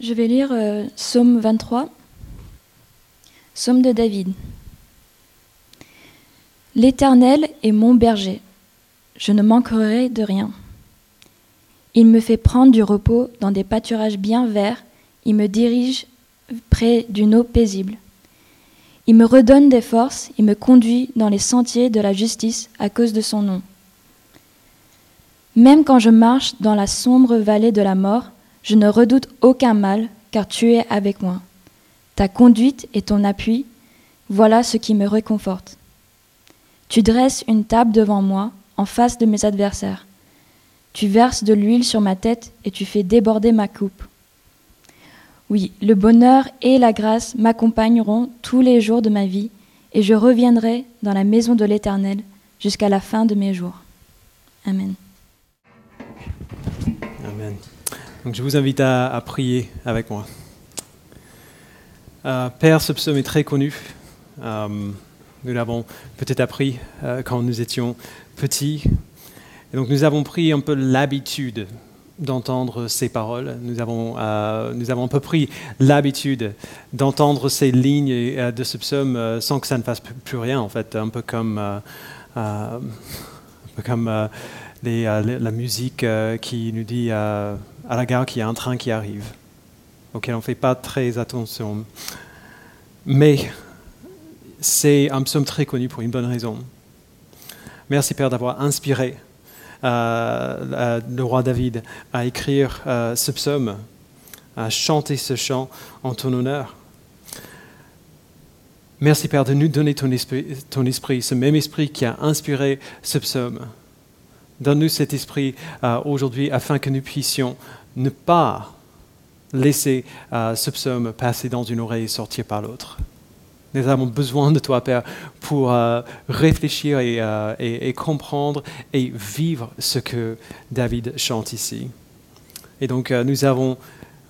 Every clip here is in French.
Je vais lire euh, Psaume 23, Psaume de David. L'Éternel est mon berger, je ne manquerai de rien. Il me fait prendre du repos dans des pâturages bien verts, il me dirige près d'une eau paisible. Il me redonne des forces, il me conduit dans les sentiers de la justice à cause de son nom. Même quand je marche dans la sombre vallée de la mort, je ne redoute aucun mal, car tu es avec moi. Ta conduite et ton appui, voilà ce qui me réconforte. Tu dresses une table devant moi, en face de mes adversaires. Tu verses de l'huile sur ma tête et tu fais déborder ma coupe. Oui, le bonheur et la grâce m'accompagneront tous les jours de ma vie, et je reviendrai dans la maison de l'Éternel jusqu'à la fin de mes jours. Amen. Amen. Donc je vous invite à, prier avec moi. Euh, Père, ce psaume est très connu. Euh, nous l'avons peut-être appris euh, quand nous étions petits. Et donc nous avons pris un peu l'habitude d'entendre ces paroles. Nous avons, nous avons un peu pris l'habitude d'entendre ces lignes de ce psaume sans que ça ne fasse plus rien, en fait, un peu comme, un peu comme la musique qui nous dit à la gare qu'il y a un train qui arrive, auquel on ne fait pas très attention. Mais c'est un psaume très connu pour une bonne raison. Merci Père d'avoir inspiré euh, le roi David à écrire euh, ce psaume, à chanter ce chant en ton honneur. Merci Père de nous donner ton esprit, ce même esprit qui a inspiré ce psaume. Donne-nous cet esprit euh, aujourd'hui afin que nous puissions ne pas laisser ce psaume passer dans une oreille et sortir par l'autre. Nous avons besoin de toi, Père, pour euh, réfléchir euh, et, comprendre et vivre ce que David chante ici. Et donc, euh, nous, avons,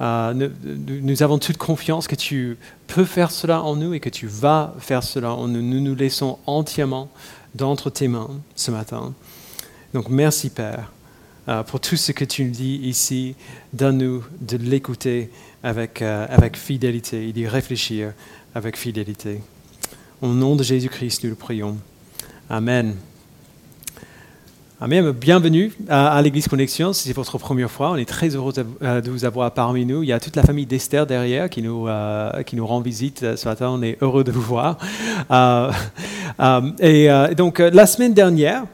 nous, avons toute confiance que tu peux faire cela en nous et que tu vas faire cela en nous. Nous nous laissons entièrement d'entre tes mains ce matin. Donc, merci, Père, pour tout ce que tu nous dis ici. Donne-nous de l'écouter avec, avec fidélité et d'y réfléchir avec fidélité. Au nom de Jésus-Christ, nous le prions. Amen. Bienvenue à, l'Église Connexion. Si c'est votre première fois, on est très heureux de, euh, vous avoir parmi nous. Il y a toute la famille d'Esther derrière qui nous, euh, rend visite euh, ce matin. On est heureux de vous voir. et donc, la semaine dernière,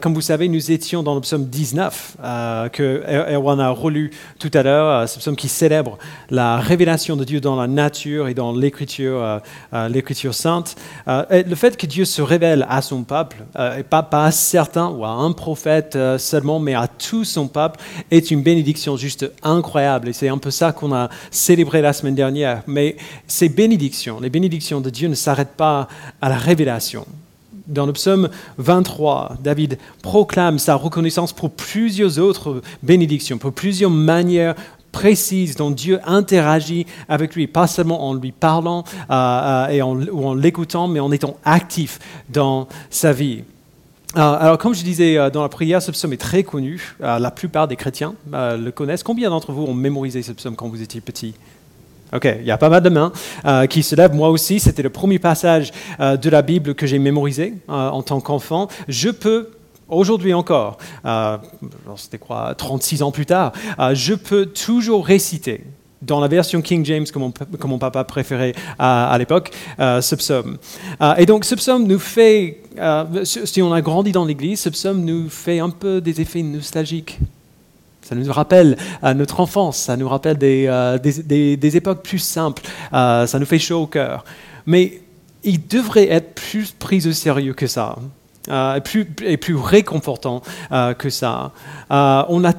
comme vous savez, nous étions dans le psaume 19 que er-, Erwan a relu tout à l'heure. ce psaume qui célèbre la révélation de Dieu dans la nature et dans l'Écriture, l'Écriture sainte. le fait que Dieu se révèle à son peuple, et pas, pas à certains ou à un prophète euh, seulement, mais à tout son peuple, est une bénédiction juste incroyable. Et c'est un peu ça qu'on a célébré la semaine dernière. Mais ces bénédictions, les bénédictions de Dieu ne s'arrêtent pas à la révélation. Dans le psaume 23, David proclame sa reconnaissance pour plusieurs autres bénédictions, pour plusieurs manières précises dont Dieu interagit avec lui, pas seulement en lui parlant euh, euh, et ou en l'écoutant, mais en étant actif dans sa vie. Euh, alors, comme je disais euh, dans la prière, ce psaume est très connu. Euh, la plupart des chrétiens le connaissent. Combien d'entre vous ont mémorisé ce psaume quand vous étiez petit? Ok, il y a pas mal de mains qui se lèvent. Moi aussi, c'était le premier passage de la Bible que j'ai mémorisé en tant qu'enfant. Je peux aujourd'hui encore, c'était quoi, 36 ans plus tard, je peux toujours réciter dans la version King James que mon, papa préférait à, l'époque, euh, ce psaume. Euh, et donc ce psaume nous fait, euh, si on a grandi dans l'Église, ce psaume nous fait un peu des effets nostalgiques. Ça nous rappelle notre enfance, ça nous rappelle des, des, époques plus simples, ça nous fait chaud au cœur. Mais il devrait être plus pris au sérieux que ça. et, plus, et plus réconfortant que ça. on, a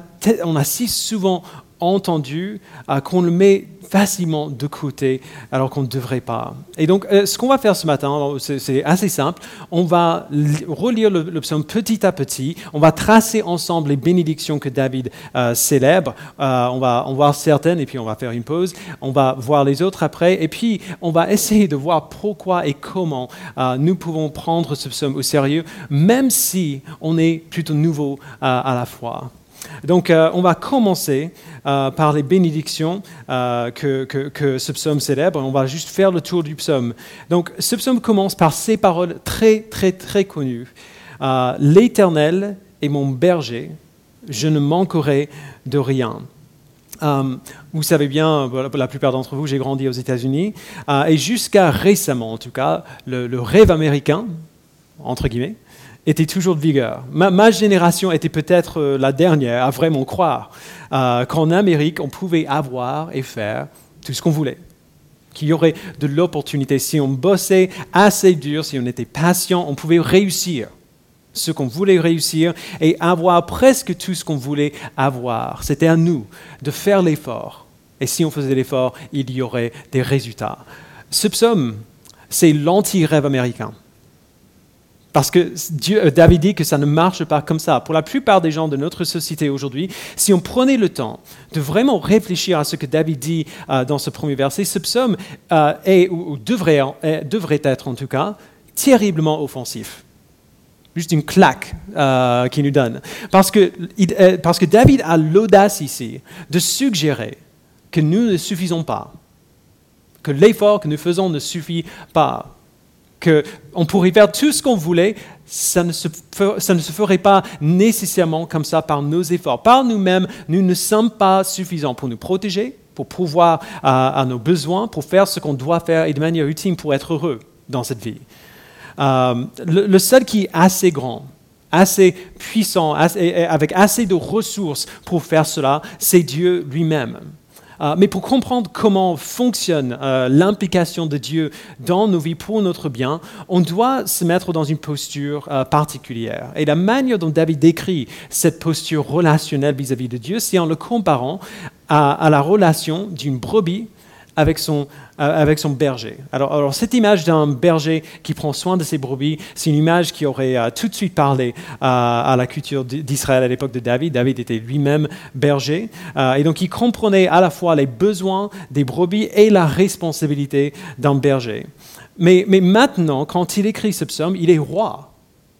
on a si souvent entendu, euh, qu'on le met facilement de côté alors qu'on ne devrait pas. Et donc, euh, ce qu'on va faire ce matin, c'est assez simple. On va relire le, psaume petit à petit. On va tracer ensemble les bénédictions que David euh, célèbre. on va en voir certaines et puis on va faire une pause. On va voir les autres après. Et puis, on va essayer de voir pourquoi et comment nous pouvons prendre ce psaume au sérieux, même si on est plutôt nouveau à la foi. Donc, euh, on va commencer euh, par les bénédictions euh, que, ce psaume célèbre. On va juste faire le tour du psaume. Donc, ce psaume commence par ces paroles très, très, très connues. L'Éternel est mon berger, je ne manquerai de rien. vous savez bien, la plupart d'entre vous, j'ai grandi aux États-Unis, et jusqu'à récemment, en tout cas, le rêve américain, entre guillemets, était toujours de vigueur. Ma, génération était peut-être euh, la dernière à vraiment croire euh, qu'en Amérique, on pouvait avoir et faire tout ce qu'on voulait. Qu'il y aurait de l'opportunité. Si on bossait assez dur, si on était patient, on pouvait réussir ce qu'on voulait réussir et avoir presque tout ce qu'on voulait avoir. C'était à nous de faire l'effort. Et si on faisait l'effort, il y aurait des résultats. Ce psaume, c'est l'anti-rêve américain. Parce que euh, David dit que ça ne marche pas comme ça. Pour la plupart des gens de notre société aujourd'hui, si on prenait le temps de vraiment réfléchir à ce que David dit euh, dans ce premier verset, ce psaume euh, est, ou, devrait, être en tout cas, terriblement offensif. Juste une claque qu'il nous donne. Parce que David a l'audace ici de suggérer que nous ne suffisons pas, que l'effort que nous faisons ne suffit pas qu'on pourrait faire tout ce qu'on voulait, ça ne, se ferait pas nécessairement comme ça par nos efforts. Par nous-mêmes, nous ne sommes pas suffisants pour nous protéger, pour pouvoir à, nos besoins, pour faire ce qu'on doit faire et de manière ultime pour être heureux dans cette vie. Euh, le, seul qui est assez grand, assez puissant, avec assez de ressources pour faire cela, c'est Dieu lui-même. Euh, mais pour comprendre comment fonctionne euh, l'implication de Dieu dans nos vies pour notre bien, on doit se mettre dans une posture euh, particulière. Et la manière dont David décrit cette posture relationnelle vis-à-vis de Dieu, c'est en le comparant à la relation d'une brebis avec son, euh, avec son berger. Alors, cette image d'un berger qui prend soin de ses brebis, c'est une image qui aurait euh, tout de suite parlé euh, à la culture d'Israël à l'époque de David. David était lui-même berger, et donc il comprenait à la fois les besoins des brebis et la responsabilité d'un berger. Mais, mais maintenant, quand il écrit ce psaume, il est roi.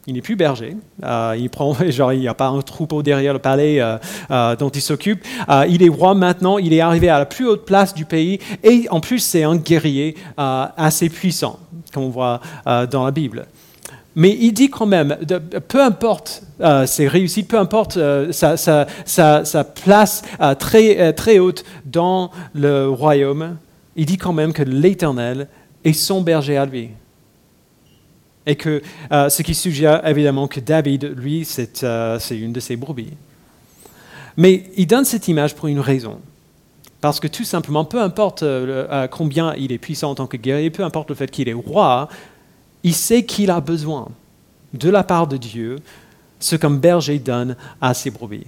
Il n'est plus berger. Euh, il prend, genre, il n'y a pas un troupeau derrière le palais euh, euh, dont il s'occupe. il est roi maintenant. Il est arrivé à la plus haute place du pays. Et en plus, c'est un guerrier assez puissant, comme on voit dans la Bible. Mais il dit quand même, peu importe ses réussites, peu importe sa, sa, place très, très haute dans le royaume, il dit quand même que l'Éternel est son berger à lui. Et que euh, ce qui suggère évidemment que David, lui, euh, c'est une de ses brebis. Mais il donne cette image pour une raison. Parce que tout simplement, peu importe euh, combien il est puissant en tant que guerrier, peu importe le fait qu'il est roi, il sait qu'il a besoin de la part de Dieu ce qu'un berger donne à ses brebis.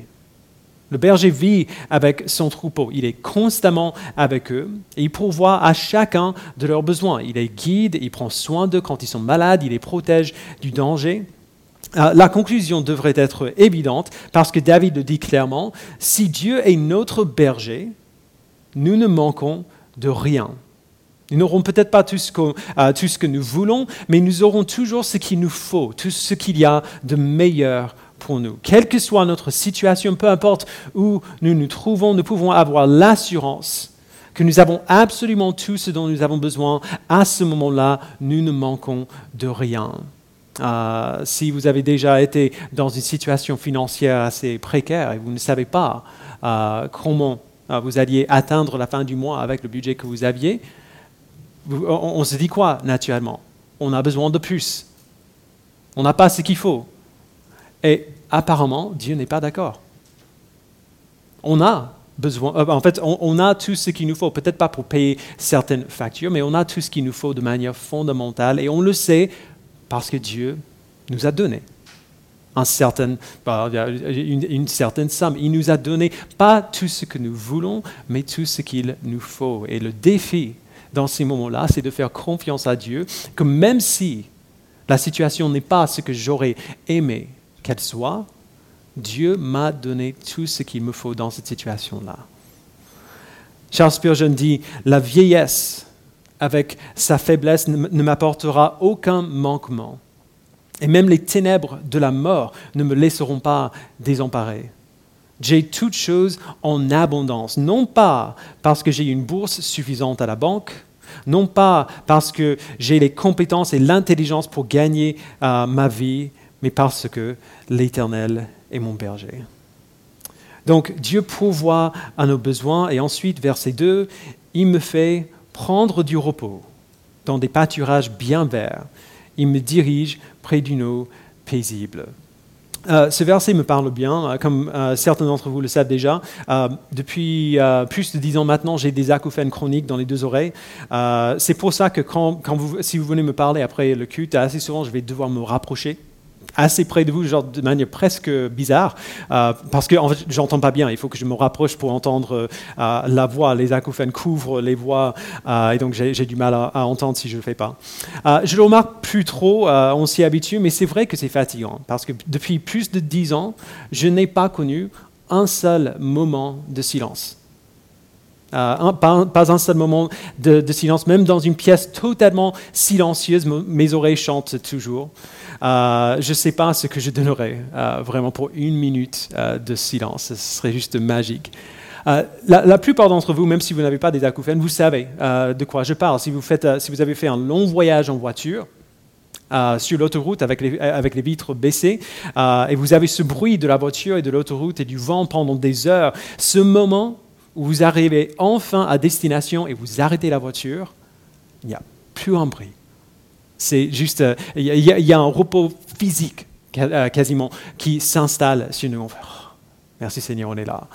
Le berger vit avec son troupeau. Il est constamment avec eux et il pourvoit à chacun de leurs besoins. Il les guide, il prend soin d'eux quand ils sont malades, il les protège du danger. Euh, la conclusion devrait être évidente parce que David le dit clairement, si Dieu est notre berger, nous ne manquons de rien. Nous n'aurons peut-être pas tout ce, que, euh, tout ce, que, nous voulons, mais nous aurons toujours ce qu'il nous faut, tout ce qu'il y a de meilleur nous. Quelle que soit notre situation, peu importe où nous nous trouvons, nous pouvons avoir l'assurance que nous avons absolument tout ce dont nous avons besoin. À ce moment-là, nous ne manquons de rien. Euh, si vous avez déjà été dans une situation financière assez précaire et vous ne savez pas euh, comment euh, vous alliez atteindre la fin du mois avec le budget que vous aviez, on se dit quoi naturellement? On a besoin de plus. On n'a pas ce qu'il faut. Et apparemment, Dieu n'est pas d'accord. On a besoin, euh, en fait, on, a tout ce qu'il nous faut, peut-être pas pour payer certaines factures, mais on a tout ce qu'il nous faut de manière fondamentale, et on le sait parce que Dieu nous a donné bah, une, une, certaine somme. Il nous a donné pas tout ce que nous voulons, mais tout ce qu'il nous faut. Et le défi dans ces moments-là, c'est de faire confiance à Dieu, que même si la situation n'est pas ce que j'aurais aimé, qu'elle soit, Dieu m'a donné tout ce qu'il me faut dans cette situation-là. Charles Spurgeon dit, la vieillesse avec sa faiblesse ne m'apportera aucun manquement. Et même les ténèbres de la mort ne me laisseront pas désemparé. J'ai toutes choses en abondance, non pas parce que j'ai une bourse suffisante à la banque, non pas parce que j'ai les compétences et l'intelligence pour gagner euh, ma vie, mais parce que l'Éternel est mon berger. Donc Dieu pourvoit à nos besoins et ensuite, verset 2, il me fait prendre du repos dans des pâturages bien verts. Il me dirige près d'une eau paisible. Euh, ce verset me parle bien, euh, comme euh, certains d'entre vous le savent déjà. depuis plus de dix ans maintenant, j'ai des acouphènes chroniques dans les deux oreilles. c'est pour ça que si vous venez me parler après le culte, assez souvent, je vais devoir me rapprocher assez près de vous, genre de manière presque bizarre, euh, parce que en fait, j'entends pas bien. Il faut que je me rapproche pour entendre euh, la voix. Les acouphènes couvrent les voix, euh, et donc j'ai du mal à, entendre si je le fais pas. je le remarque plus trop. on s'y habitue, mais c'est vrai que c'est fatigant, parce que depuis plus de dix ans, je n'ai pas connu un seul moment de silence. pas, un seul moment de, silence, même dans une pièce totalement silencieuse, mes oreilles chantent toujours. Euh, je ne sais pas ce que je donnerais euh, vraiment pour une minute euh, de silence. Ce serait juste magique. La, plupart d'entre vous, même si vous n'avez pas des acouphènes, vous savez de quoi je parle. Si vous, avez fait un long voyage en voiture, sur l'autoroute avec les, vitres baissées, et vous avez ce bruit de la voiture et de l'autoroute et du vent pendant des heures, ce moment où vous arrivez enfin à destination et vous arrêtez la voiture, il n'y a plus un bruit. C'est juste, euh, il y, a un repos physique euh, quasiment qui s'installe sur nous. Oh, merci Seigneur, on est là.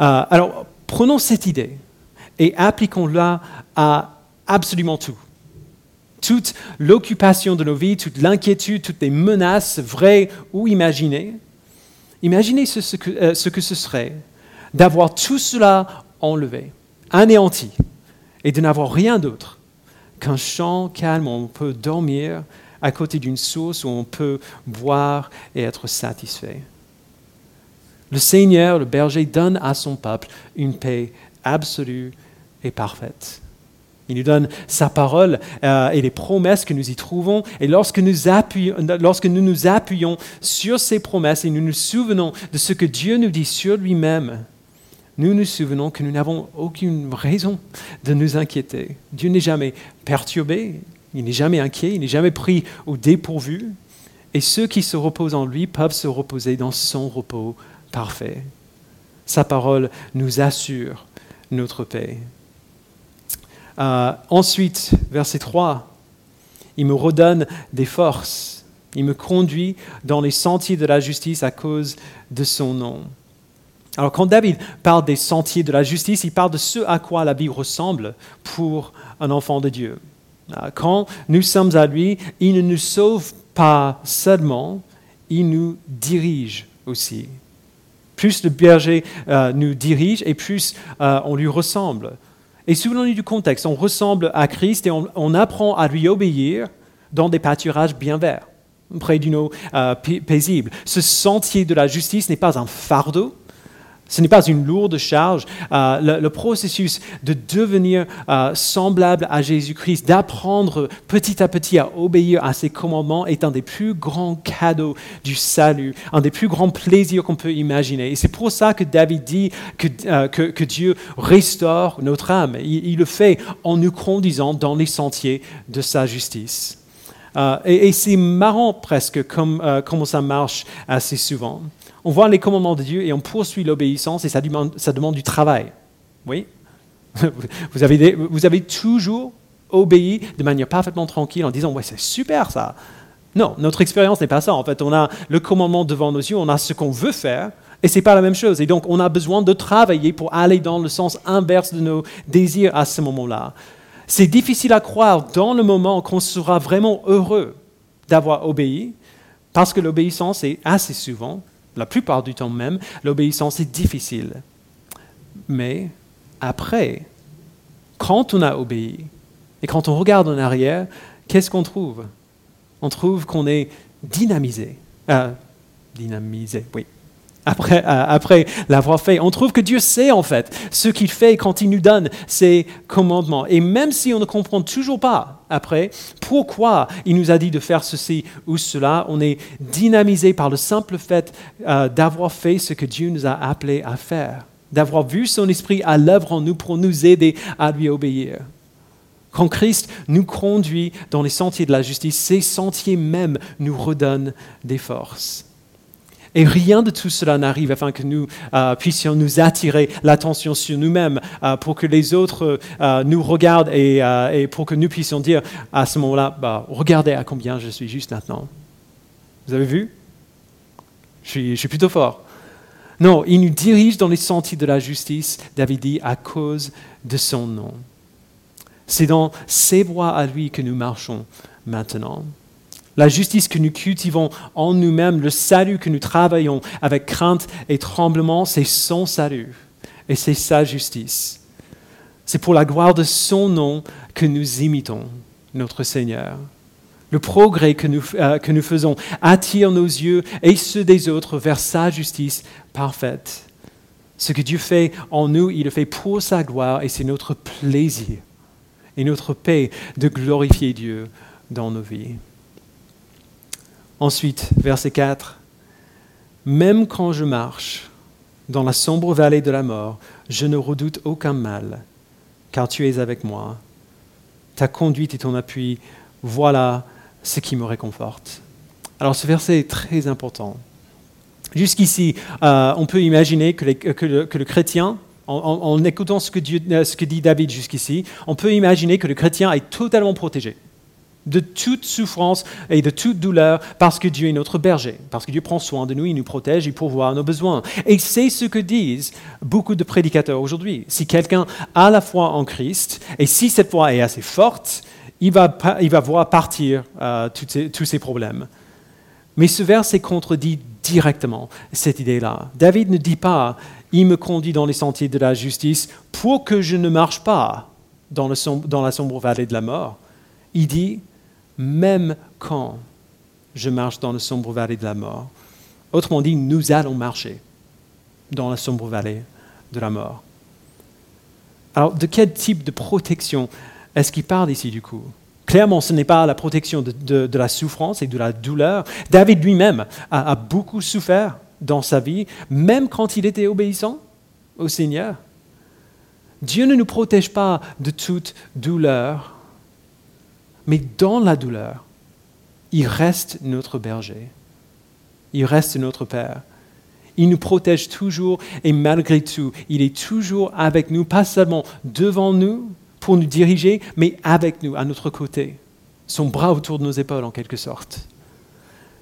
Euh, alors, prenons cette idée et appliquons-la à absolument tout. Toute l'occupation de nos vies, toute l'inquiétude, toutes les menaces, vraies ou imaginées. Imaginez ce que ce serait d'avoir tout cela enlevé, anéanti, et de n'avoir rien d'autre qu'un champ calme où on peut dormir à côté d'une source où on peut boire et être satisfait. Le Seigneur, le berger, donne à son peuple une paix absolue et parfaite. Il nous donne sa parole euh, et les promesses que nous y trouvons. Et lorsque nous, lorsque nous nous appuyons sur ces promesses et nous nous souvenons de ce que Dieu nous dit sur lui-même, nous nous souvenons que nous n'avons aucune raison de nous inquiéter. Dieu n'est jamais perturbé, il n'est jamais inquiet, il n'est jamais pris au dépourvu. Et ceux qui se reposent en lui peuvent se reposer dans son repos parfait. Sa parole nous assure notre paix. Euh, ensuite, verset 3, il me redonne des forces. Il me conduit dans les sentiers de la justice à cause de son nom. Alors quand David parle des sentiers de la justice, il parle de ce à quoi la vie ressemble pour un enfant de Dieu. Ah, quand nous sommes à lui, il ne nous sauve pas seulement, il nous dirige aussi. Plus le berger euh, nous dirige et plus euh, on lui ressemble. Et souvenons-nous du contexte, on ressemble à Christ et on, apprend à lui obéir dans des pâturages bien verts, près d'une eau euh, paisible. Ce sentier de la justice n'est pas un fardeau, ce n'est pas une lourde charge. Euh, le, processus de devenir euh, semblable à Jésus-Christ, d'apprendre petit à petit à obéir à ses commandements est un des plus grands cadeaux du salut, un des plus grands plaisirs qu'on peut imaginer. Et c'est pour ça que David dit que, euh, que, Dieu restaure notre âme. Il, le fait en nous conduisant dans les sentiers de sa justice. et, c'est marrant presque comme, comment ça marche assez souvent on voit les commandements de Dieu et on poursuit l'obéissance et ça demande, du travail. Oui? Vous avez, vous avez toujours obéi de manière parfaitement tranquille en disant Ouais, c'est super ça. Non, notre expérience n'est pas ça. En fait, on a le commandement devant nos yeux, on a ce qu'on veut faire, et ce n'est pas la même chose. Et donc, on a besoin de travailler pour aller dans le sens inverse de nos désirs à ce moment-là. C'est difficile à croire dans le moment qu'on sera vraiment heureux d'avoir obéi, parce que l'obéissance est assez souvent la plupart du temps même, l'obéissance est difficile. Mais après, quand on a obéi, et quand on regarde en arrière, qu'est-ce qu'on trouve? On trouve qu'on est dynamisé. Euh, dynamisé, oui. Après, euh, après l'avoir fait. On trouve que Dieu sait en fait ce qu'il fait quand il nous donne ses commandements. Et même si on ne comprend toujours pas après pourquoi il nous a dit de faire ceci ou cela, on est dynamisé par le simple fait euh, d'avoir fait ce que Dieu nous a appelé à faire, d'avoir vu son esprit à l'œuvre en nous pour nous aider à lui obéir. Quand Christ nous conduit dans les sentiers de la justice, ces sentiers même nous redonnent des forces. Et rien de tout cela n'arrive afin que nous euh, puissions nous attirer l'attention sur nous-mêmes, euh, pour que les autres euh, nous regardent et, pour que nous puissions dire à ce moment-là, bah, regardez à combien je suis juste maintenant. Vous avez vu? Je suis, je suis plutôt fort. Non, il nous dirige dans les sentiers de la justice, David dit, à cause de son nom. C'est dans ses voies à lui que nous marchons maintenant. La justice que nous cultivons en nous-mêmes, le salut que nous travaillons avec crainte et tremblement, c'est son salut et c'est sa justice. C'est pour la gloire de son nom que nous imitons notre Seigneur. Le progrès que nous, euh, que nous faisons attire nos yeux et ceux des autres vers sa justice parfaite. Ce que Dieu fait en nous, il le fait pour sa gloire et c'est notre plaisir et notre paix de glorifier Dieu dans nos vies. Ensuite, verset 4, Même quand je marche dans la sombre vallée de la mort, je ne redoute aucun mal, car tu es avec moi. Ta conduite et ton appui, voilà ce qui me réconforte. Alors ce verset est très important. Jusqu'ici, euh, on peut imaginer que, le, chrétien, en, écoutant que, ce que dit David jusqu'ici, on peut imaginer que le chrétien est totalement protégé de toute souffrance et de toute douleur parce que Dieu est notre berger, parce que Dieu prend soin de nous, il nous protège, il pourvoit nos besoins. Et c'est ce que disent beaucoup de prédicateurs aujourd'hui. Si quelqu'un a la foi en Christ, et si cette foi est assez forte, il va, il va voir partir euh, tous ces problèmes. Mais ce verset contredit directement cette idée-là. David ne dit pas, il me conduit dans les sentiers de la justice pour que je ne marche pas dans, dans la sombre vallée de la mort. Il dit, même quand je marche dans la sombre vallée de la mort. Autrement dit, nous allons marcher dans la sombre vallée de la mort. Alors, de quel type de protection est-ce qu'il parle ici du coup? Clairement, ce n'est pas la protection de, la souffrance et de la douleur. David lui-même a, a, beaucoup souffert dans sa vie, même quand il était obéissant au Seigneur. Dieu ne nous protège pas de toute douleur, mais dans la douleur, il reste notre berger. Il reste notre Père. Il nous protège toujours et malgré tout, il est toujours avec nous, pas seulement devant nous pour nous diriger, mais avec nous, à notre côté. Son bras autour de nos épaules en quelque sorte.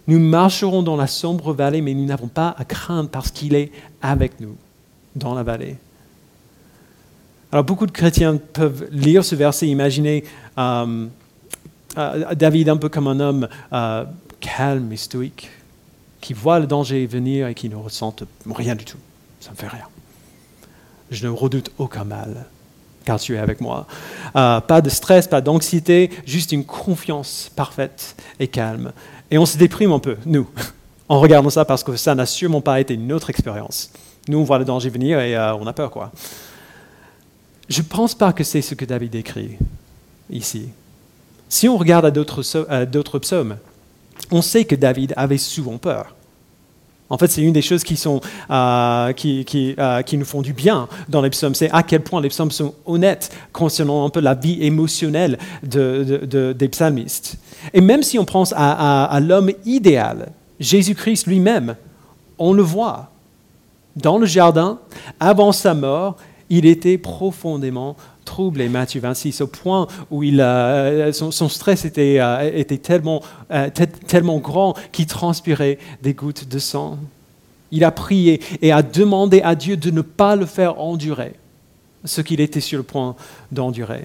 Nous marcherons dans la sombre vallée, mais nous n'avons pas à craindre parce qu'il est avec nous dans la vallée. Alors beaucoup de chrétiens peuvent lire ce verset et imaginer euh, euh, David un peu comme un homme euh, calme et stoïque, qui voit le danger venir et qui ne ressent rien du tout. Ça ne me fait rien. Je ne redoute aucun mal, car tu es avec moi. Euh, pas de stress, pas d'anxiété, juste une confiance parfaite et calme. Et on se déprime un peu, nous, en regardant ça, parce que ça n'a sûrement pas été notre expérience. Nous, on voit le danger venir et on a peur, quoi. Je ne pense pas que c'est ce que David écrit ici. Si on regarde à d'autres psaumes, on sait que David avait souvent peur. En fait, c'est une des choses qui, sont, euh, qui, euh, qui, nous font du bien dans les psaumes. C'est à quel point les psaumes sont honnêtes concernant un peu la vie émotionnelle de, des psalmistes. Et même si on pense à l'homme idéal, Jésus-Christ lui-même, on le voit. Dans le jardin, avant sa mort, il était profondément troublé, Matthieu 26, au point où euh, son, stress était, euh, tellement, euh, tellement grand qu'il transpirait des gouttes de sang. Il a prié et a demandé à Dieu de ne pas le faire endurer, ce qu'il était sur le point d'endurer.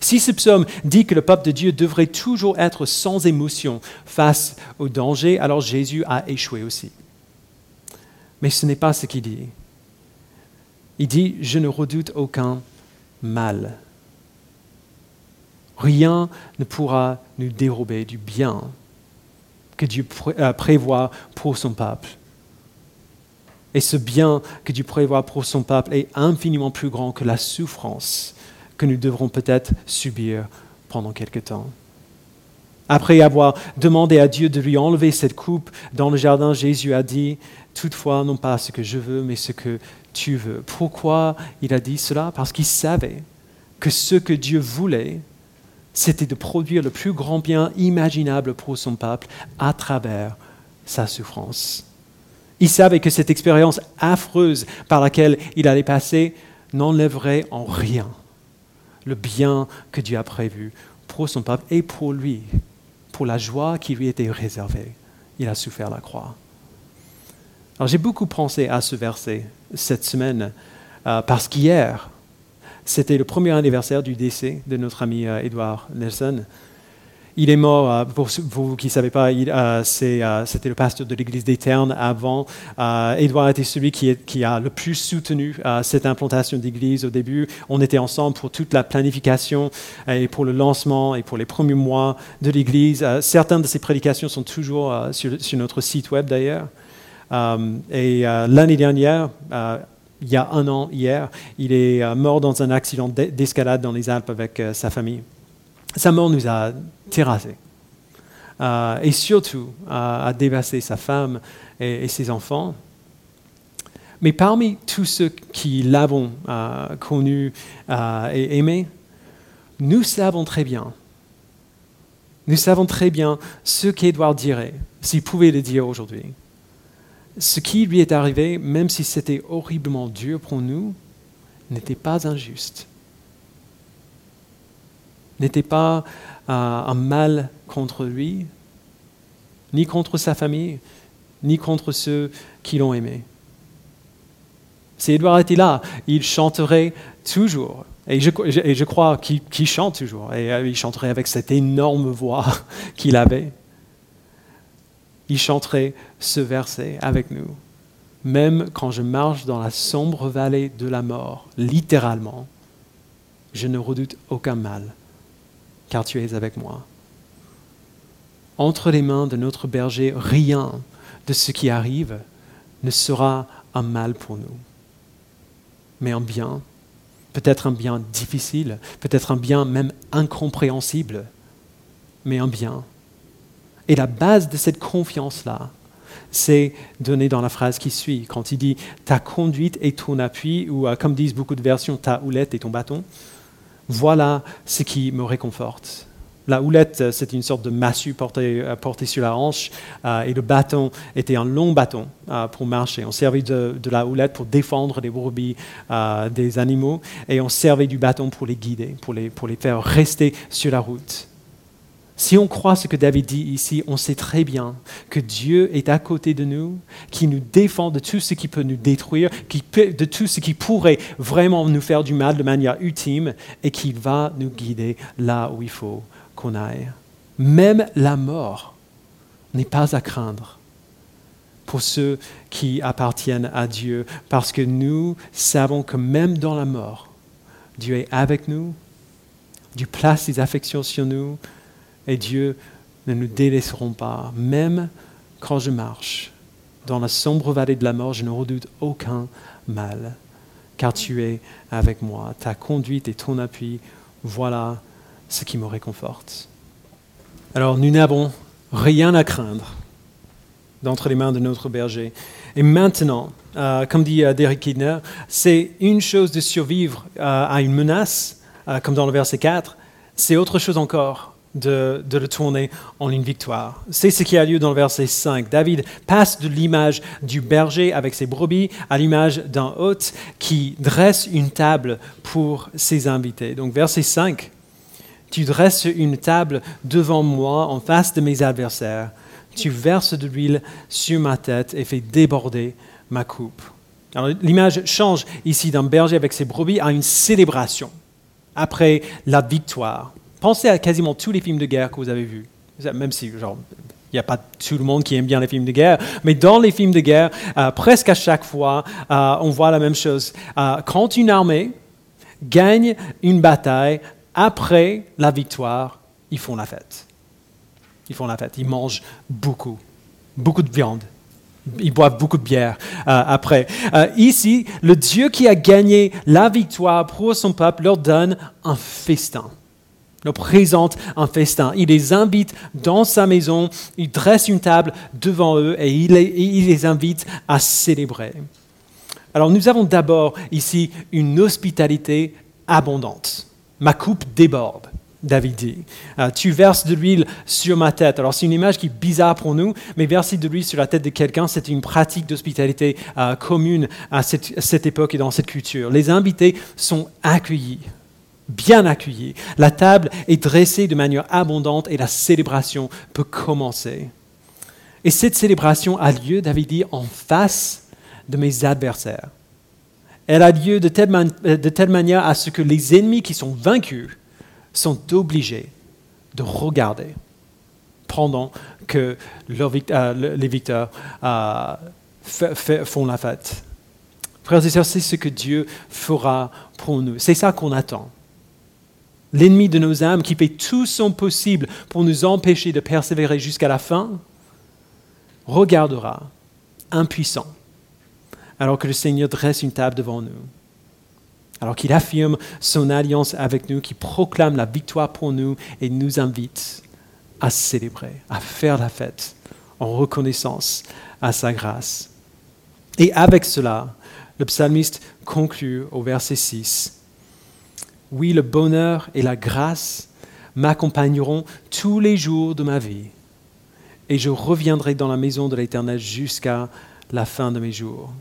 Si ce psaume dit que le peuple de Dieu devrait toujours être sans émotion face au danger, alors Jésus a échoué aussi. Mais ce n'est pas ce qu'il dit. Il dit, je ne redoute aucun mal. Rien ne pourra nous dérober du bien que Dieu euh, prévoit pour son peuple. Et ce bien que Dieu prévoit pour son peuple est infiniment plus grand que la souffrance que nous devrons peut-être subir pendant quelque temps. Après avoir demandé à Dieu de lui enlever cette coupe dans le jardin, Jésus a dit, toutefois, non pas ce que je veux, mais ce que tu veux. Pourquoi il a dit cela? Parce qu'il savait que ce que Dieu voulait, c'était de produire le plus grand bien imaginable pour son peuple à travers sa souffrance. Il savait que cette expérience affreuse par laquelle il allait passer n'enlèverait en rien le bien que Dieu a prévu pour son peuple et pour lui, pour la joie qui lui était réservée. Il a souffert la croix. Alors j'ai beaucoup pensé à ce verset cette semaine euh, parce qu'hier, c'était le premier anniversaire du décès de notre ami euh, Edward Nelson. Il est mort, euh, pour vous qui ne savez pas, euh, c'était le pasteur de l'église d'Éterne avant. Edouard était celui qui, a le plus soutenu cette implantation d'église au début. On était ensemble pour toute la planification et pour le lancement et pour les premiers mois de l'église. certaines de ses prédications sont toujours sur, notre site web d'ailleurs. Et l'année dernière, il y a un an hier, il est euh, mort dans un accident d'escalade dans les Alpes avec euh, sa famille. Sa mort nous a terrassés. Euh, et surtout a dévasté sa femme et, ses enfants. Mais parmi tous ceux qui l'avons connu et aimé, nous savons très bien, nous savons très bien ce qu'Édouard dirait s'il pouvait le dire aujourd'hui ce qui lui est arrivé, même si c'était horriblement dur pour nous, n'était pas injuste, n'était pas euh, un mal contre lui, ni contre sa famille, ni contre ceux qui l'ont aimé. Si Edouard était là, il chanterait toujours. Et je, crois qu'il chante toujours. Et euh, il chanterait avec cette énorme voix qu'il avait il chanterait ce verset avec nous. Même quand je marche dans la sombre vallée de la mort, littéralement, je ne redoute aucun mal, car tu es avec moi. Entre les mains de notre berger, rien de ce qui arrive ne sera un mal pour nous, mais un bien, peut-être un bien difficile, peut-être un bien même incompréhensible, mais un bien et la base de cette confiance-là, c'est donné dans la phrase qui suit, quand il dit ta conduite et ton appui, ou euh, comme disent beaucoup de versions, ta houlette et ton bâton. Voilà ce qui me réconforte. La houlette, euh, c'était une sorte de massue portée, euh, sur la hanche, et le bâton était un long bâton pour marcher. On servait de, la houlette pour défendre les brebis des animaux, et on servait du bâton pour les guider, pour les faire rester sur la route. Si on croit ce que David dit ici, on sait très bien que Dieu est à côté de nous, qui nous défend de tout ce qui peut nous détruire, de tout ce qui pourrait vraiment nous faire du mal de manière ultime, et qu'il va nous guider là où il faut qu'on aille. Même la mort n'est pas à craindre pour ceux qui appartiennent à Dieu, parce que nous savons que même dans la mort, Dieu est avec nous, Dieu place ses affections sur nous, et Dieu ne nous délaisseront pas. Même quand je marche dans la sombre vallée de la mort, je ne redoute aucun mal, car tu es avec moi. Ta conduite et ton appui, voilà ce qui me réconforte. Alors nous n'avons rien à craindre d'entre les mains de notre berger. Et maintenant, euh, comme dit euh, Derek Kidner, c'est une chose de survivre euh, à une menace, comme dans le verset 4, c'est autre chose encore de, le tourner en une victoire. C'est ce qui a lieu dans le verset 5. David passe de l'image du berger avec ses brebis à l'image d'un hôte qui dresse une table pour ses invités. Donc verset 5, tu dresses une table devant moi en face de mes adversaires. Tu verses de l'huile sur ma tête et fais déborder ma coupe. l'image change ici d'un berger avec ses brebis à une célébration après la victoire. Pensez à quasiment tous les films de guerre que vous avez vus. Même si, genre, il n'y a pas tout le monde qui aime bien les films de guerre, mais dans les films de guerre, euh, presque à chaque fois, euh, on voit la même chose. Euh, quand une armée gagne une bataille, après la victoire, ils font la fête. Ils font la fête, ils mangent beaucoup, beaucoup de viande. Ils boivent beaucoup de bière après. Ici, le Dieu qui a gagné la victoire pour son peuple leur donne un festin leur présente un festin. Il les invite dans sa maison, il dresse une table devant eux et il les, invite à célébrer. Alors nous avons d'abord ici une hospitalité abondante. Ma coupe déborde. David dit. Euh, tu verses de l'huile sur ma tête. Alors c'est une image qui est bizarre pour nous, mais verser de l'huile sur la tête de quelqu'un, c'est une pratique d'hospitalité euh, commune à cette, époque et dans cette culture. Les invités sont accueillis, bien accueillis. La table est dressée de manière abondante et la célébration peut commencer. Et cette célébration a lieu, David dit, en face de mes adversaires. Elle a lieu de telle, telle manière à ce que les ennemis qui sont vaincus sont obligés de regarder pendant que euh, les victeurs euh, font la fête. Frères et sœurs, c'est ce que Dieu fera pour nous. C'est ça qu'on attend. L'ennemi de nos âmes qui fait tout son possible pour nous empêcher de persévérer jusqu'à la fin, regardera impuissant alors que le Seigneur dresse une table devant nous alors qu'il affirme son alliance avec nous, qui proclame la victoire pour nous et nous invite à célébrer, à faire la fête en reconnaissance à sa grâce. Et avec cela, le psalmiste conclut au verset 6. Oui, le bonheur et la grâce m'accompagneront tous les jours de ma vie, et je reviendrai dans la maison de l'Éternel jusqu'à la fin de mes jours.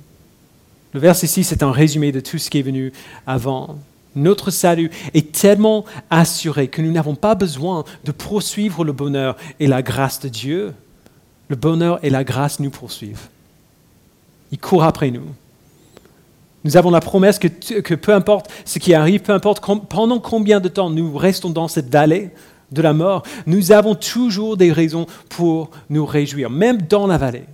Le verset 6 est un résumé de tout ce qui est venu avant. Notre salut est tellement assuré que nous n'avons pas besoin de poursuivre le bonheur et la grâce de Dieu. Le bonheur et la grâce nous poursuivent. Ils courent après nous. Nous avons la promesse que, peu importe ce qui arrive, peu importe pendant combien de temps nous restons dans cette vallée de la mort, nous avons toujours des raisons pour nous réjouir, même dans la vallée.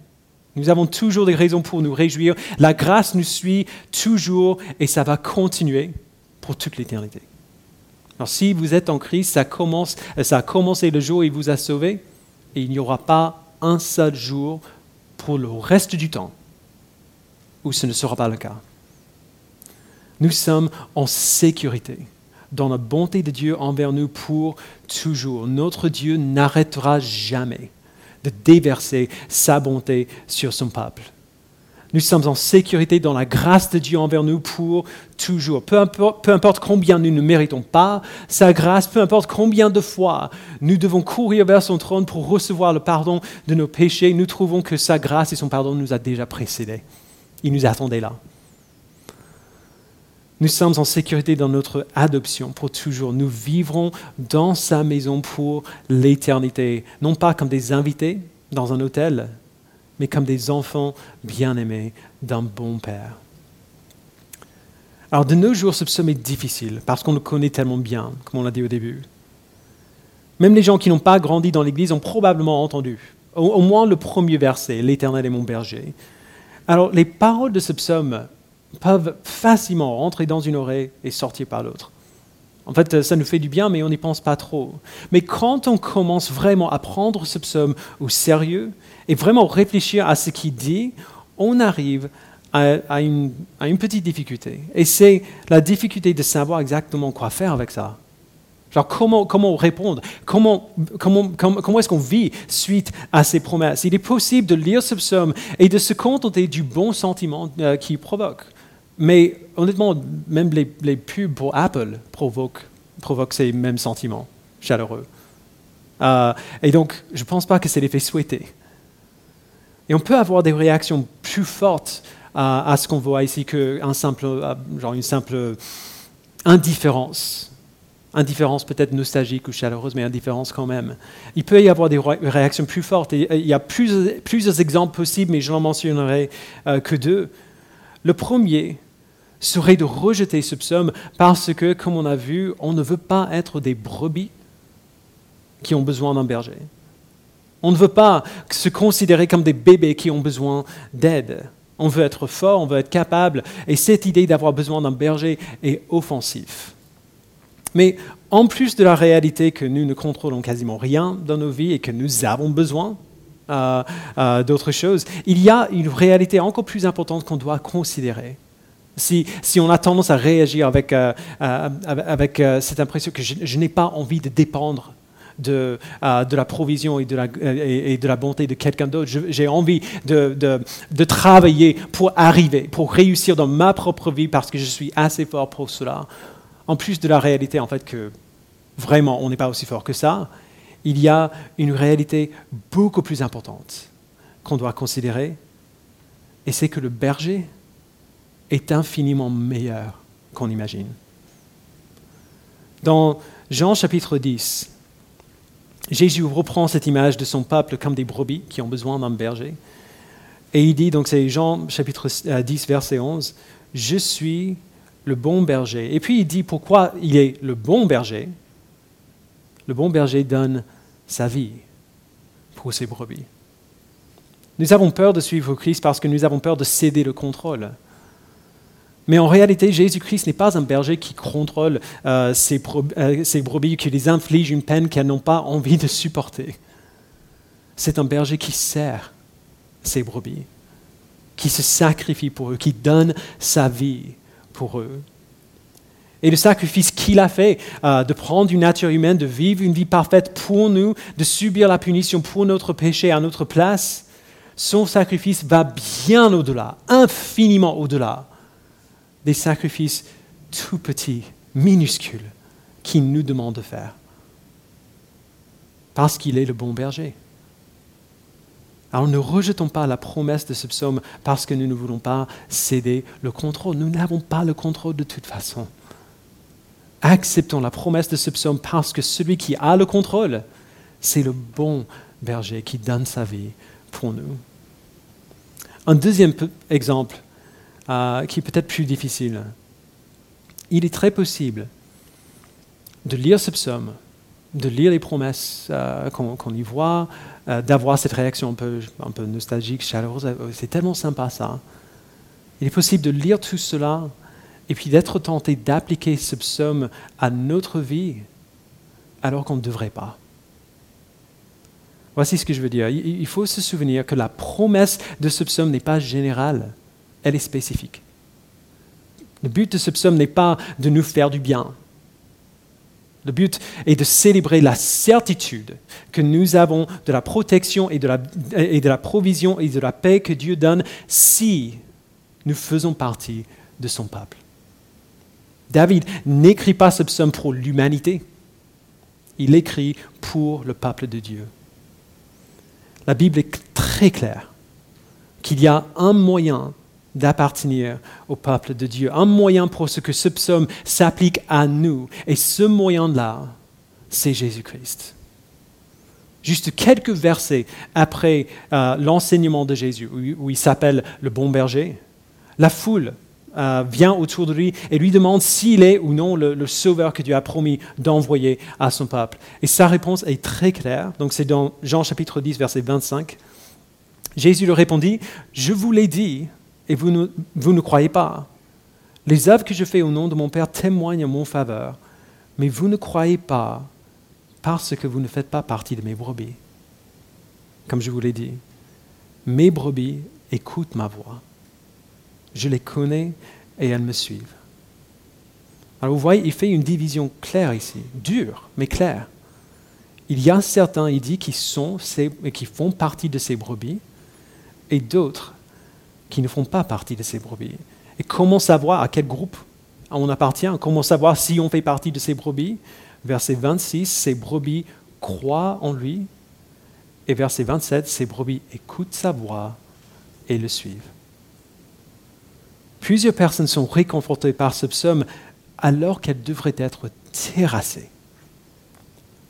Nous avons toujours des raisons pour nous réjouir. La grâce nous suit toujours et ça va continuer pour toute l'éternité. Alors si vous êtes en Christ, ça, commence, ça a commencé le jour où il vous a sauvé et il n'y aura pas un seul jour pour le reste du temps où ce ne sera pas le cas. Nous sommes en sécurité dans la bonté de Dieu envers nous pour toujours. Notre Dieu n'arrêtera jamais de déverser sa bonté sur son peuple. Nous sommes en sécurité dans la grâce de Dieu envers nous pour toujours. Peu importe, combien nous ne méritons pas sa grâce, peu importe combien de fois nous devons courir vers son trône pour recevoir le pardon de nos péchés, nous trouvons que sa grâce et son pardon nous a déjà précédés. Il nous attendait là. Nous sommes en sécurité dans notre adoption pour toujours. Nous vivrons dans sa maison pour l'éternité, non pas comme des invités dans un hôtel, mais comme des enfants bien-aimés d'un bon Père. Alors de nos jours, ce psaume est difficile parce qu'on le connaît tellement bien, comme on l'a dit au début. Même les gens qui n'ont pas grandi dans l'Église ont probablement entendu, au, moins le premier verset, L'Éternel est mon berger. Alors les paroles de ce psaume peuvent facilement rentrer dans une oreille et sortir par l'autre. En fait, ça nous fait du bien, mais on n'y pense pas trop. Mais quand on commence vraiment à prendre ce psaume au sérieux et vraiment réfléchir à ce qu'il dit, on arrive à, une, petite difficulté. Et c'est la difficulté de savoir exactement quoi faire avec ça. Genre comment, comment répondre? Comment, comment, comment, est-ce qu'on vit suite à ces promesses? Il est possible de lire ce psaume et de se contenter du bon sentiment euh, qu'il provoque. Mais honnêtement, même les, pubs pour Apple provoquent, ces mêmes sentiments chaleureux. Euh, et donc, je ne pense pas que c'est l'effet souhaité. Et on peut avoir des réactions plus fortes à, ce qu'on voit ici qu'une simple, euh, simple indifférence. Indifférence peut-être nostalgique ou chaleureuse, mais indifférence quand même. Il peut y avoir des réactions plus fortes. Il y a plusieurs, exemples possibles, mais je n'en mentionnerai euh, que deux. Le premier, serait de rejeter ce psaume parce que, comme on a vu, on ne veut pas être des brebis qui ont besoin d'un berger. On ne veut pas se considérer comme des bébés qui ont besoin d'aide. On veut être fort, on veut être capable, et cette idée d'avoir besoin d'un berger est offensive. Mais en plus de la réalité que nous ne contrôlons quasiment rien dans nos vies et que nous avons besoin euh, euh, d'autres choses, il y a une réalité encore plus importante qu'on doit considérer. Si, on a tendance à réagir avec, euh, avec cette impression que je, n'ai pas envie de dépendre de, la provision et de la, bonté de quelqu'un d'autre. J'ai envie de, travailler pour arriver, pour réussir dans ma propre vie parce que je suis assez fort pour cela. En plus de la réalité, en fait, que vraiment, on n'est pas aussi fort que ça, il y a une réalité beaucoup plus importante qu'on doit considérer, et c'est que le berger est infiniment meilleur qu'on imagine. Dans Jean chapitre 10, Jésus reprend cette image de son peuple comme des brebis qui ont besoin d'un berger. Et il dit, donc c'est Jean chapitre 10, euh, verset 11, Je suis le bon berger. Et puis il dit pourquoi il est le bon berger. Le bon berger donne sa vie pour ses brebis. Nous avons peur de suivre Christ parce que nous avons peur de céder le contrôle. Mais en réalité, Jésus-Christ n'est pas un berger qui contrôle euh, ses, euh, ses, brebis, qui les inflige une peine qu'elles n'ont pas envie de supporter. C'est un berger qui sert ses brebis, qui se sacrifie pour eux, qui donne sa vie pour eux. Et le sacrifice qu'il a fait euh, de prendre une nature humaine, de vivre une vie parfaite pour nous, de subir la punition pour notre péché à notre place, son sacrifice va bien au-delà, infiniment au-delà des sacrifices tout petits, minuscules, qu'il nous demande de faire. Parce qu'il est le bon berger. Alors ne rejetons pas la promesse de ce psaume parce que nous ne voulons pas céder le contrôle. Nous n'avons pas le contrôle de toute façon. Acceptons la promesse de ce psaume parce que celui qui a le contrôle, c'est le bon berger qui donne sa vie pour nous. Un deuxième exemple euh, qui est peut-être plus difficile. Il est très possible de lire ce psaume, de lire les promesses euh, qu'on y voit, euh, d'avoir cette réaction un peu, un peu nostalgique, chaleureuse. C'est tellement sympa ça. Il est possible de lire tout cela et puis d'être tenté d'appliquer ce psaume à notre vie alors qu'on ne devrait pas. Voici ce que je veux dire. Il faut se souvenir que la promesse de ce psaume n'est pas générale, elle est spécifique. Le but de ce psaume n'est pas de nous faire du bien. Le but est de célébrer la certitude que nous avons de la protection et de la, et de la provision et de la paix que Dieu donne si nous faisons partie de son peuple. David n'écrit pas ce psaume pour l'humanité, il écrit pour le peuple de Dieu. La Bible est très claire qu'il y a un moyen d'appartenir au peuple de Dieu, un moyen pour ce que ce psaume s'applique à nous. Et ce moyen-là, c'est Jésus-Christ. Juste quelques versets après euh, l'enseignement de Jésus, où il s'appelle le bon berger, la foule euh, vient autour de lui et lui demande s'il est ou non le, sauveur que Dieu a promis d'envoyer à son peuple. Et sa réponse est très claire. Donc c'est dans Jean chapitre 10, verset 25. Jésus lui répondit, je vous l'ai dit et vous ne, vous ne croyez pas. Les œuvres que je fais au nom de mon Père témoignent en mon faveur, mais vous ne croyez pas parce que vous ne faites pas partie de mes brebis. Comme je vous l'ai dit, mes brebis écoutent ma voix. Je les connais et elles me suivent. Alors vous voyez, il fait une division claire ici, dure, mais claire. Il y a certains, il dit, qui sont qui font partie de ces brebis, et d'autres qui ne font pas partie de ces brebis. Et comment savoir à quel groupe on appartient? Comment savoir si on fait partie de ces brebis? Verset 26, ces brebis croient en lui. Et verset 27, ces brebis écoutent sa voix et le suivent. Plusieurs personnes sont réconfortées par ce psaume alors qu'elles devraient être terrassées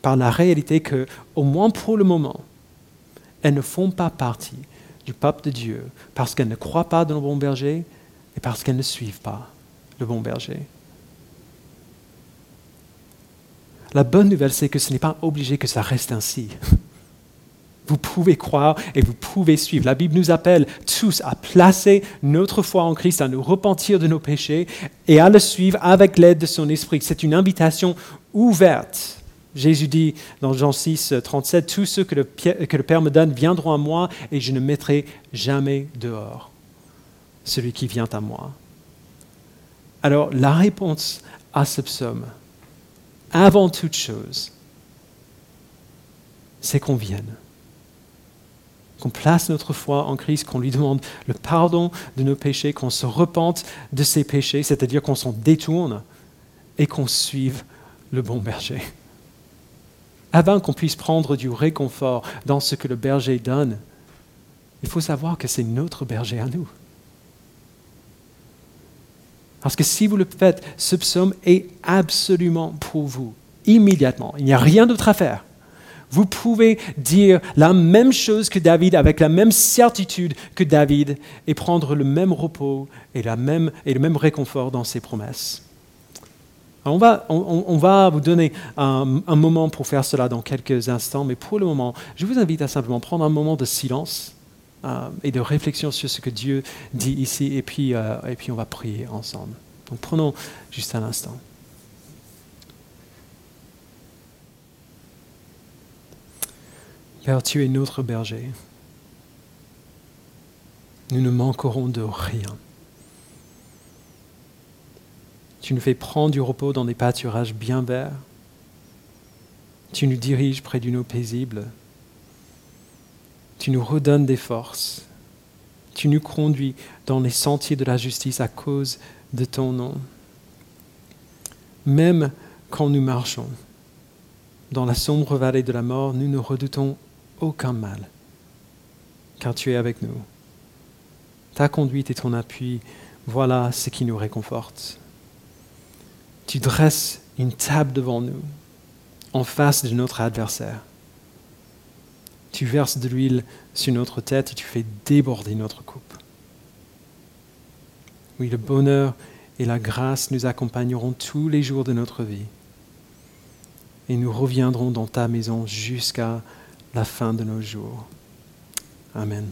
par la réalité que, au moins pour le moment, elles ne font pas partie du peuple de Dieu parce qu'elles ne croient pas dans le bon berger et parce qu'elles ne suivent pas le bon berger. La bonne nouvelle, c'est que ce n'est pas obligé que ça reste ainsi. Vous pouvez croire et vous pouvez suivre. La Bible nous appelle tous à placer notre foi en Christ, à nous repentir de nos péchés et à le suivre avec l'aide de son esprit. C'est une invitation ouverte Jésus dit dans Jean 6, 37, Tous ceux que le, que le Père me donne viendront à moi et je ne mettrai jamais dehors celui qui vient à moi. Alors la réponse à ce psaume, avant toute chose, c'est qu'on vienne, qu'on place notre foi en Christ, qu'on lui demande le pardon de nos péchés, qu'on se repente de ses péchés, c'est-à-dire qu'on s'en détourne et qu'on suive le bon berger. Avant qu'on puisse prendre du réconfort dans ce que le berger donne, il faut savoir que c'est notre berger à nous. Parce que si vous le faites, ce psaume est absolument pour vous, immédiatement. Il n'y a rien d'autre à faire. Vous pouvez dire la même chose que David avec la même certitude que David et prendre le même repos et, et le même réconfort dans ses promesses. On, va, vous donner un, moment pour faire cela dans quelques instants, mais pour le moment, je vous invite à simplement prendre un moment de silence euh, et de réflexion sur ce que Dieu dit ici, et puis, euh, et puis on va prier ensemble. Donc prenons juste un instant. Car tu es notre berger. Nous ne manquerons de rien. Tu nous fais prendre du repos dans des pâturages bien verts. Tu nous diriges près d'une eau paisible. Tu nous redonnes des forces. Tu nous conduis dans les sentiers de la justice à cause de ton nom. Même quand nous marchons dans la sombre vallée de la mort, nous ne redoutons aucun mal, car tu es avec nous. Ta conduite et ton appui, voilà ce qui nous réconforte. Tu dresses une table devant nous, en face de notre adversaire. Tu verses de l'huile sur notre tête et tu fais déborder notre coupe. Oui, le bonheur et la grâce nous accompagneront tous les jours de notre vie. Et nous reviendrons dans ta maison jusqu'à la fin de nos jours. Amen.